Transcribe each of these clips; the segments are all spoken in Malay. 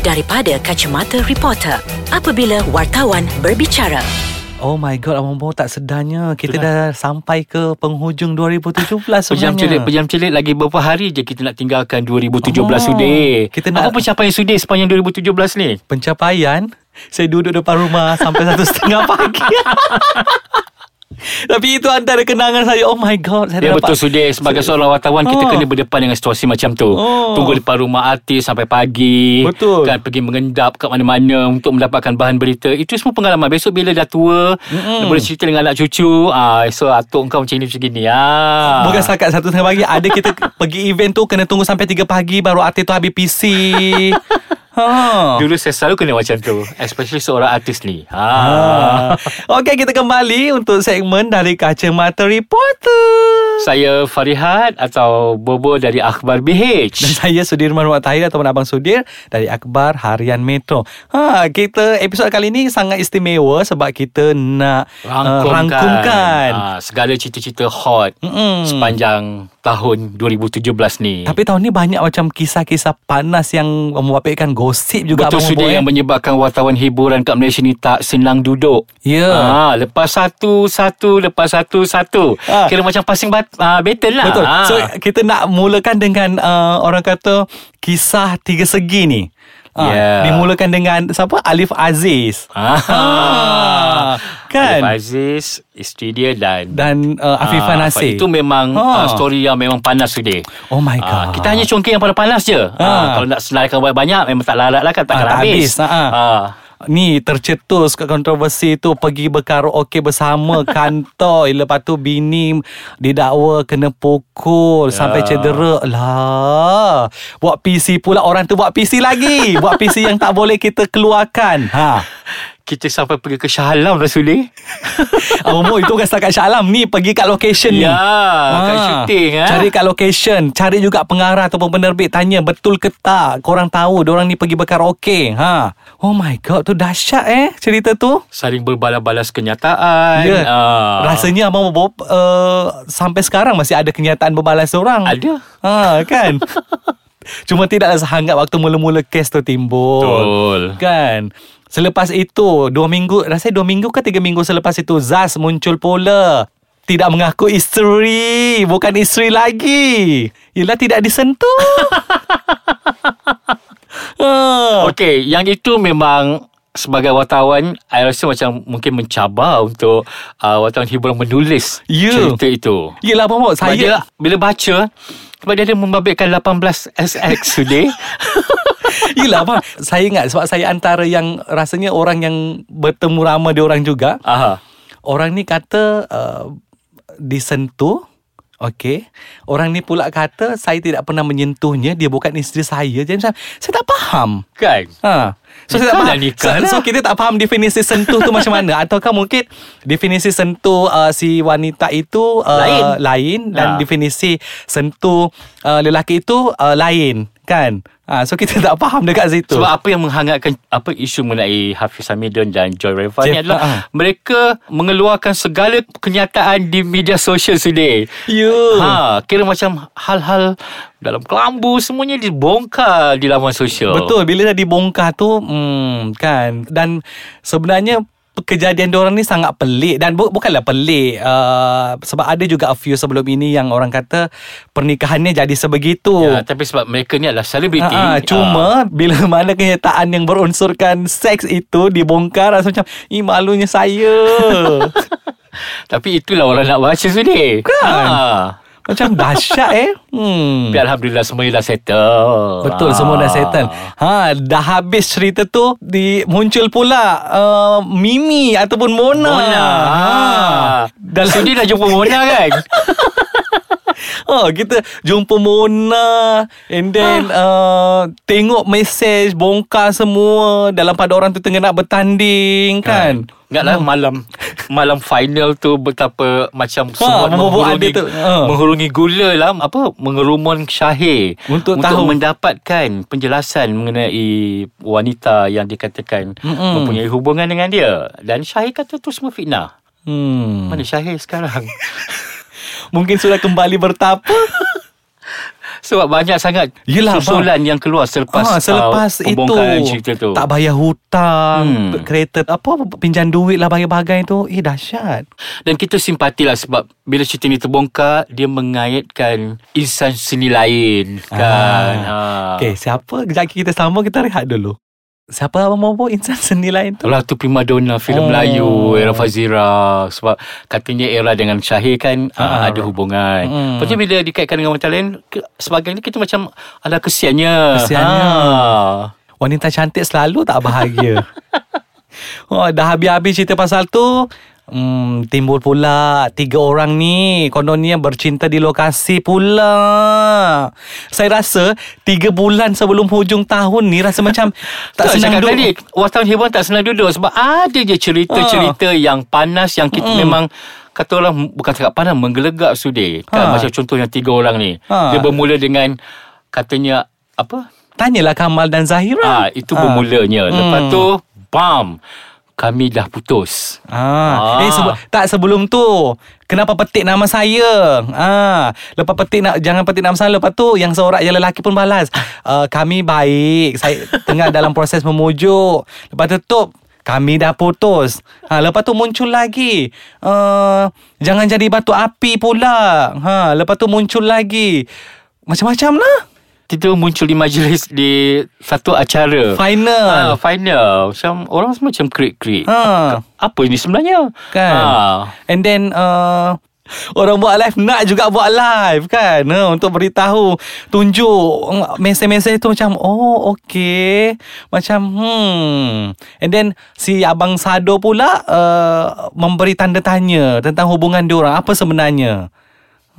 daripada kacamata reporter apabila wartawan berbicara. Oh my god, Abang Bo tak sedarnya Kita dah sampai ke penghujung 2017 Pejam sebenarnya celik, pejam celik lagi beberapa hari je kita nak tinggalkan 2017 Oh, sudah. kita nak- Apa pencapaian sudah sepanjang 2017 ni? Pencapaian Saya duduk depan rumah Sampai satu setengah pagi Tapi itu antara kenangan saya Oh my god saya Ya betul dapat- sudah Sebagai seorang wartawan Kita Oh. kena berdepan dengan situasi macam tu Oh. Tunggu depan rumah artis Sampai pagi Betul. Kan pergi mengendap kat mana-mana Untuk mendapatkan bahan berita Itu semua pengalaman Besok bila dah tua Mm-mm. Boleh cerita dengan anak cucu ah, So atuk kau macam ni macam gini ah. Bukan setakat satu setengah pagi Ada kita pergi event tu Kena tunggu sampai tiga pagi Baru artis tu habis PC ha. Dulu saya selalu kena macam tu Especially seorang artis ni ha. Ah. Okey kita kembali untuk segmen dari Kacamata Reporter. Saya Farihat Atau Bobo dari Akhbar Dan BH saya Sudirman Muhammad Tahir ataupun Abang Sudir dari Akhbar Harian Metro. Ha, kita episod kali ini sangat istimewa sebab kita nak uh, rangkumkan. Ah, Segala cerita-cerita hot Mm-mm. Sepanjang tahun 2017 ni Tapi tahun ni banyak macam kisah-kisah panas yang membabitkan gosip juga Betul sudah Boy, yang eh? menyebabkan wartawan hiburan kat Malaysia ni tak senang duduk. Ya. Ah, lepas satu satu lepas satu satu. Ah. Kira macam passing bat, ah, battle lah. Betul. Ah. So kita nak mulakan dengan uh, orang kata kisah tiga segi ni. Ah, Yeah. Dimulakan dengan siapa? Alif Aziz. Ah. kan? Alif Aziz, isteri dia dan Dan uh, Afifah Ah, Nasir. Itu memang Ah. ah. story yang memang panas sudah. Oh my Ah, god. kita hanya congkak yang panas-panas je. Ah. Ah. kalau nak senaraikan banyak-banyak memang tak larat lah kan takkan Ah, tak habis. habis, ah, ah. Ni tercetus kat kontroversi tu pergi berkaraoke bersama kantoi lepas tu bini didakwa kena pukul Ya. sampai cedera. Lah. Buat PC pula orang tu buat PC lagi. Buat PC yang tak boleh kita keluarkan. Ha Kita sampai pergi ke Shah Alam dah Suli. Abang itu bukan setakat Shah Alam ni pergi kat location ni Ya, kat Ah, syuting eh. Cari kat location Cari juga pengarah Ataupun penerbit Tanya betul ke tak Korang tahu Diorang ni pergi berkaraoke ha. Oh my god Tu dahsyat eh Cerita tu saling berbalas-balas kenyataan. Ya Ah. Rasanya Abang Bob uh, Sampai sekarang Masih ada kenyataan Berbalas orang ada. ha, Kan Cuma tidaklah sehangat Waktu mula-mula kes tu timbul Betul. Kan Selepas itu Dua minggu Rasanya dua minggu ke tiga minggu selepas itu Zaz muncul pula Tidak mengaku isteri Bukan isteri lagi Yelah tidak disentuh Ah. Okey, yang itu memang sebagai wartawan, I rasa macam mungkin mencabar untuk uh, wartawan hiburan menulis Ya. cerita itu. Yelah Sebab Saya dia, bila baca, sebab dia ada membabitkan 18 SX today. Yelah abang Saya ingat Sebab saya antara yang Rasanya orang yang Bertemu ramai dia orang juga Aha. Orang ni kata uh, Disentuh Okey Orang ni pula kata Saya tidak pernah menyentuhnya Dia bukan isteri saya Jadi macam Saya tak faham Kan? Ha. So, saya tak Nikah faham. nikah so, lah. so kita tak faham definisi sentuh tu macam mana Ataukah mungkin Definisi sentuh uh, si wanita itu uh, Lain. lain Dan Ha. definisi sentuh uh, lelaki itu uh, lain Kan ha, So kita tak faham dekat situ Sebab apa yang menghangatkan apa isu mengenai Hafiz Hamidun dan Joy Revan ni adalah ah. mereka mengeluarkan segala kenyataan di media sosial today. Ya Ha, kira macam hal-hal dalam kelambu semuanya dibongkar di laman sosial. Betul bila dah dibongkar tu hmm, kan dan sebenarnya kejadian diorang ni sangat pelik dan bu- bukanlah pelik uh, sebab ada juga a few sebelum ini yang orang kata pernikahannya jadi sebegitu. Ya, tapi sebab mereka ni adalah selebriti. Ha, cuma bila mana kenyataan yang berunsurkan seks itu dibongkar rasa macam ih malunya saya. Tapi itulah orang nak baca sini. Kan? Ha. Macam dahsyat eh. Hmm. Tapi Alhamdulillah semuanya dah settle. Betul semua dah settle. Ha dah habis cerita tu di muncul pula uh, Mimi ataupun Mona. Mona. Ha. Dalam So dia dah jumpa Mona kan? Oh, kita jumpa Mona and then uh, tengok mesej bongkar semua dalam pada orang tu tengah nak bertanding kan. Ingatlah malam malam final tu betapa macam semua membuat menghurungi, ada tu. Ha. menghurungi gula lah apa mengerumun Syahir Untuk untuk tahu. mendapatkan penjelasan mengenai wanita yang dikatakan Mm-mm. mempunyai hubungan dengan dia dan Syahir kata tu semua fitnah. Hmm. Mana Syahir sekarang? Mungkin sudah kembali bertapa. Sebab banyak sangat Yelah, susulan yang keluar selepas, ah, selepas uh, itu pembongkaran cerita tu. tak bayar hutang, Hmm. kereta apa pinjam duit lah bagai-bagai tu. Eh dahsyat. Dan kita simpatilah sebab bila cerita ni terbongkar, dia mengaitkan insan seni lain kan. Ah. Ha. Okay, siapa? Kejap lagi kita sambung kita rehat dulu. Siapa abang mau insan seni lain tu? Itulah tu primadona filem Oh. Melayu era Fazira sebab katanya era dengan Syahir kan Ah. uh, ada hubungan. Hmm. Lepas tu bila dikaitkan dengan wanita lain sebagainya kita macam ada kesiannya. Kesiannya. Ha. Wanita cantik selalu tak bahagia. oh, dah habis-habis cerita pasal tu. Hmm, timbul pula tiga orang ni kononnya bercinta di lokasi pula. Saya rasa tiga bulan sebelum hujung tahun ni rasa macam tak senang duduk. tadi Wartawan hiburan tak senang duduk Sebab ada je cerita-cerita Yang panas Yang kita Hmm. memang Kata orang Bukan cakap panas Menggelegak sudir kan, Ha. Macam contoh yang tiga orang ni Ha. Dia bermula dengan Katanya Apa Tanyalah Kamal dan Zahira. Ah, Itu bermulanya Lepas Hmm. tu Bam Kami dah putus. Ah. Ah. Eh sebe- tak sebelum tu Kenapa petik nama saya? Ah. Lepas petik nak Jangan petik nama saya Lepas tu Yang seorang yang lelaki pun balas. Uh, Kami baik. Saya tengah dalam proses memujuk. Lepas tu tutup. Kami dah putus. Ha, Lepas tu muncul lagi. Uh, Jangan jadi batu api pula. Ha, Lepas tu muncul lagi. Macam-macam lah Kita muncul di majlis Di satu acara. Final. Ah, final. Macam Orang semua macam krik-krik. Ha. Apa ini sebenarnya? Kan. Ah. And then uh, Orang buat live Nak juga buat live kan? Uh, Untuk beritahu Tunjuk Mesej-mesej tu macam Oh okay. Macam hmm. And then Si Abang Sado pula uh, Memberi tanda tanya Tentang hubungan diorang Apa sebenarnya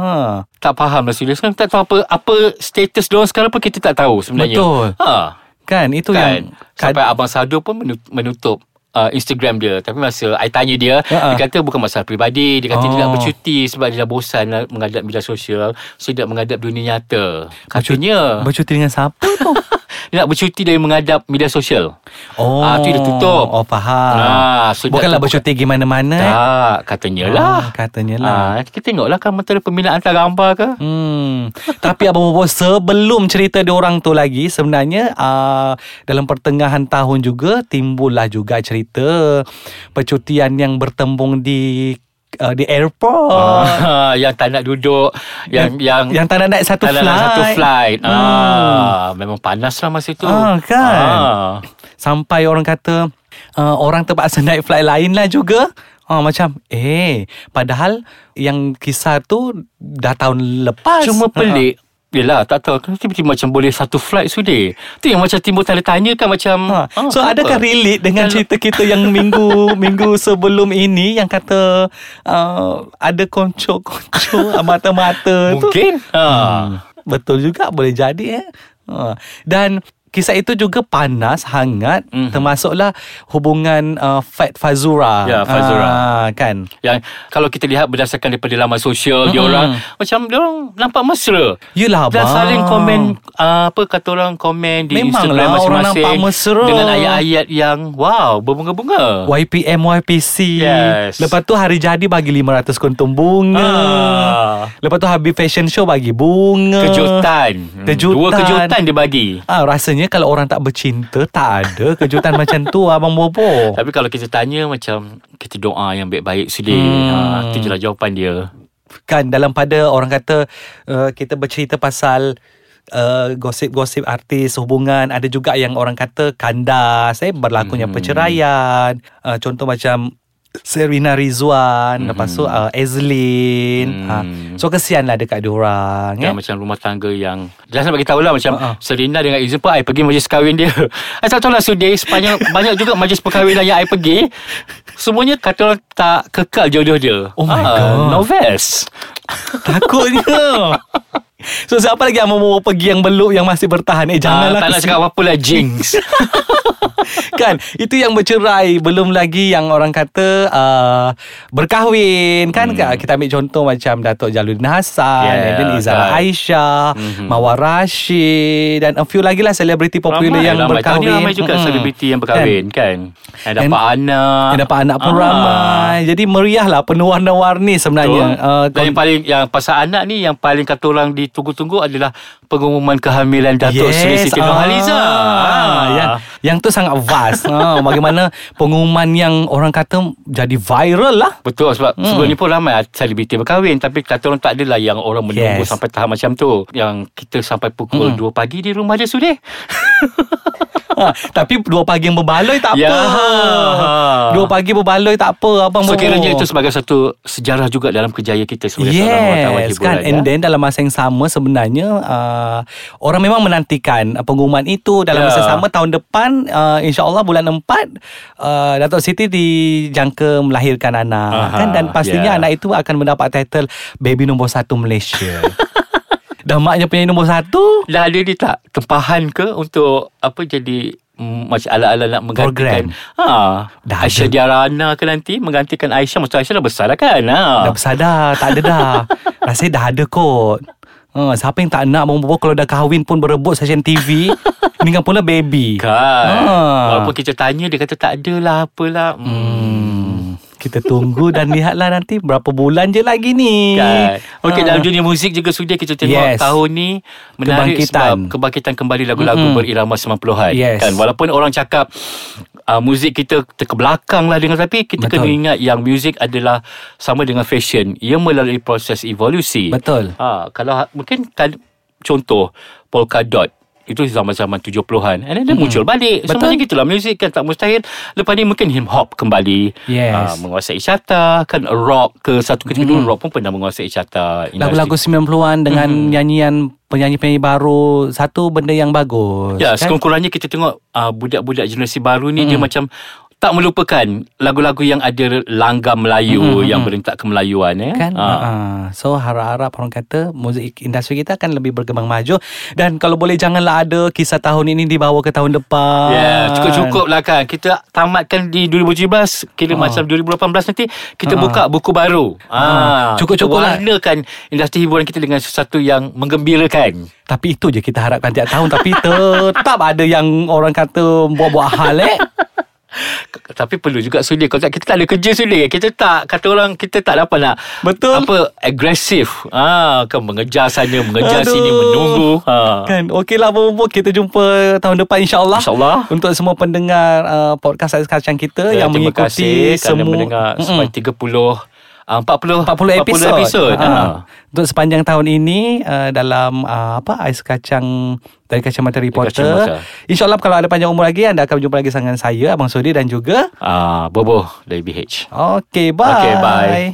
Ha. tak faham lah serius kan tak tahu apa apa status diorang sekarang pun kita tak tahu sebenarnya. Betul. Ha. Kan itu Kan. yang Sampai abang Sado pun menut- menutup uh, Instagram dia Tapi masa I tanya dia Ha-ha. Dia kata bukan masalah peribadi Dia kata dia Oh. nak bercuti Sebab dia dah bosan lah menghadap media sosial So dia nak menghadap dunia nyata Katanya Bercuti dengan siapa tu Dia nak bercuti dari menghadap media sosial Oh Ah, tu dia tutup. Oh faham Ah, so Bukanlah bercuti pergi mana-mana eh? Tak Katanya lah Ah, Katanya lah Ah, kita tengoklah kan Mentera pembinaan hantar gambar ke Hmm. Tapi Abang Bobo sebelum cerita dia orang tu lagi sebenarnya uh, dalam pertengahan tahun juga timbullah juga cerita percutian yang bertembung di uh, di airport. Ah, yang tak nak duduk yang yang yang tak nak naik satu tak flight. nak satu flight. Hmm. Ah, memang panas lah masa tu. Ah, kan? Ah. Sampai orang kata uh, orang terpaksa naik flight lain lah juga. Ah, macam eh padahal yang kisah tu dah tahun lepas. Cuma Ah. pelik. Yelah tak tahu Kenapa tiba-tiba macam boleh satu flight sudah Tu yang macam timbul tanda tanya kan macam Ha. ah, So kenapa? adakah relate dengan Kalau- cerita kita yang minggu minggu sebelum ini yang kata uh, ada konco-konco mata-mata tu? Mungkin ha. Hmm, betul juga boleh jadi eh. Ha. Dan kisah itu juga panas, hangat Mhm. termasuklah hubungan uh, Fat Fazura. Ya, Fazura. Ah, kan. Yang kalau kita lihat berdasarkan daripada laman sosial dia orang macam dia orang nampak mesra. Yelah Dan abang. saling komen uh, apa kata orang komen di Memanglah Instagram orang masing-masing nampak mesra. dengan ayat-ayat yang wow berbunga-bunga. YPM YPC Yes. Lepas tu hari jadi bagi 500 kuntum bunga Ah. Lepas tu habis fashion show bagi bunga Kejutan. Kejutan. Dua kejutan dia bagi. Ah, rasanya kalau orang tak bercinta tak ada kejutan macam tu abang Bobo. Tapi kalau kita tanya macam kita doa yang baik-baik sedih. Hmm. Ha, itu je lah jawapan dia. Kan dalam pada orang kata uh, kita bercerita pasal Uh, gosip-gosip artis hubungan ada juga yang orang kata kandas eh berlakunya Hmm. perceraian uh, contoh macam Serena Rizwan Mhm. lepas tu uh, Ezlin ha. Hmm. so kesian lah dekat diorang eh? macam rumah tangga yang Jangan bagi tahu lah Macam Ha-ha. Serena dengan Izzy pun I pergi majlis kahwin dia I tak tahu lah Sudi Sepanjang Banyak juga majlis perkahwinan Yang I pergi Semuanya kata orang Tak kekal jodoh dia Oh my Ah, God. Noves Takutnya So siapa lagi yang mau pergi yang belum Yang masih bertahan? Eh Ah, janganlah Tak nak cakap apa-apa lah Jinx. Kan? Itu yang bercerai. Belum lagi yang orang kata uh, berkahwin. Kan Hmm. kita ambil contoh macam Datuk Jaluddin Hassan Yeah, and then Izara kan. Aisyah Mhm. Mawar Rashid dan a few lagi lah selebriti popular Ramai, yang ramai. Tahun berkahwin ni ramai juga selebriti yang berkahwin kan, Yang And- dapat anak. yang dapat anak pun Ah. ramai jadi meriah lah penuh warna-warni sebenarnya. Betul. uh, Dan yang paling Yang pasal anak ni Yang paling kata orang di tunggu-tunggu adalah pengumuman kehamilan Datuk Seri Siti Nurhaliza. Ah, yang, yang tu sangat vast. ah, bagaimana pengumuman yang orang kata jadi viral lah. Betul sebab hmm. sebelum ni pun ramai selebriti berkahwin tapi kata orang tak adalah yang orang menunggu Yes. sampai tahap macam tu. Yang kita sampai pukul Hmm. 2 pagi di rumah dia sudah. Ha, tapi dua pagi yang berbaloi tak Ya. apa. Dua pagi berbaloi tak apa abang So kiranya itu sebagai satu sejarah juga dalam kejayaan kita sebagai seorang wartawan Yes hiburan. kan And ya. then dalam masa yang sama Sebenarnya uh, Orang memang menantikan uh, Pengumuman itu Dalam Ya. masa sama Tahun depan uh, InsyaAllah bulan 4 uh, Datuk Siti dijangka Melahirkan anak Aha, kan? Dan pastinya ya. anak itu Akan mendapat title Baby nombor satu Malaysia. Dan maknya punya nombor satu? Dah ada dia tak? Tempahan ke untuk apa jadi mm, macam ala-ala nak menggantikan? Ha. Dah Aisyah ada. Diarana ke nanti menggantikan Aisyah? Maksud Aisyah dah besar dah kan? Ha. Dah besar dah Tak ada dah. Rasanya dah ada kot Ha, siapa yang tak nak Bobo Kalau dah kahwin pun Berebut stesen TV kan pula baby Kan Ha. Walaupun kita tanya Dia kata tak adalah Apalah hmm. Hmm, kita tunggu dan lihatlah nanti berapa bulan je lagi ni. Kan. Okey Ha. dalam dunia muzik juga sudah kita tengok Yes. tahun ni menarik Kebangkitan. sebab kebangkitan kembali lagu-lagu Mm-mm. berirama 90-an Yes. kan walaupun orang cakap uh, muzik kita terbelakang lah dengan tapi kita Betul. kena ingat yang muzik adalah sama dengan fashion ia melalui proses evolusi Betul. ha kalau mungkin kan, contoh polka dot itu zaman-zaman 70-an And then dia muncul balik Betul. Sebenarnya gitulah Muzik kan tak mustahil Lepas ni mungkin hip hop kembali Yes. Ah, Menguasai carta Kan rock ke Satu ketika dulu Rock pun pernah menguasai carta Lagu-lagu 90-an dengan nyanyian penyanyi-penyanyi baru satu benda yang bagus. Ya, kan? sekurang-kurangnya kita tengok uh, budak-budak generasi baru ni dia macam tak melupakan lagu-lagu yang ada langgam Melayu yang berentak kemelayuan eh. kan Ah. uh. so harap-harap orang kata muzik industri kita akan lebih berkembang maju dan kalau boleh janganlah ada kisah tahun ini dibawa ke tahun depan Ya, yeah, cukup-cukup lah kan. Kita tamatkan di 2017, kira Ah. macam 2018 nanti kita Ah. buka buku baru. Ah. Cukup-cukup lah. Warnakan industri hiburan kita dengan sesuatu yang menggembirakan. tapi itu je kita harapkan tiap tahun tapi tetap ada yang orang kata buat-buat hal eh Tapi perlu juga sulia Kalau tak, kita tak ada kerja sulia Kita tak Kata orang Kita tak dapat nak Betul. Apa Agresif ah, Kan mengejar sana Mengejar Aduh. sini Menunggu ha. Kan Okeylah Bobo Kita jumpa tahun depan insyaAllah InsyaAllah. Untuk semua pendengar uh, Podcast Ais Kacang kita Ya, Yang terima mengikuti kasih kerana semua mendengar Mm-mm. sampai 30 uh, 40 40 episod. episod. Ha. Ha. Untuk sepanjang tahun ini uh, dalam uh, apa ais kacang dari kacamata reporter. InsyaAllah kalau ada panjang umur lagi anda akan berjumpa lagi dengan saya Abang Sudi dan juga Ah, Bobo dari BH. Okay, bye. Okay, bye.